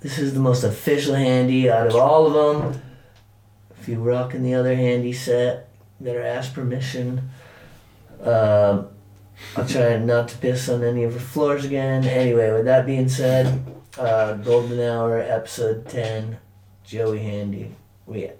This is the most official handy out of all of them. If you rocking the other handy set, better ask permission. Um, I'll try not to piss on any of her floors again. Anyway, with that being said, uh, Golden Hour, episode 10, Joey Handy. We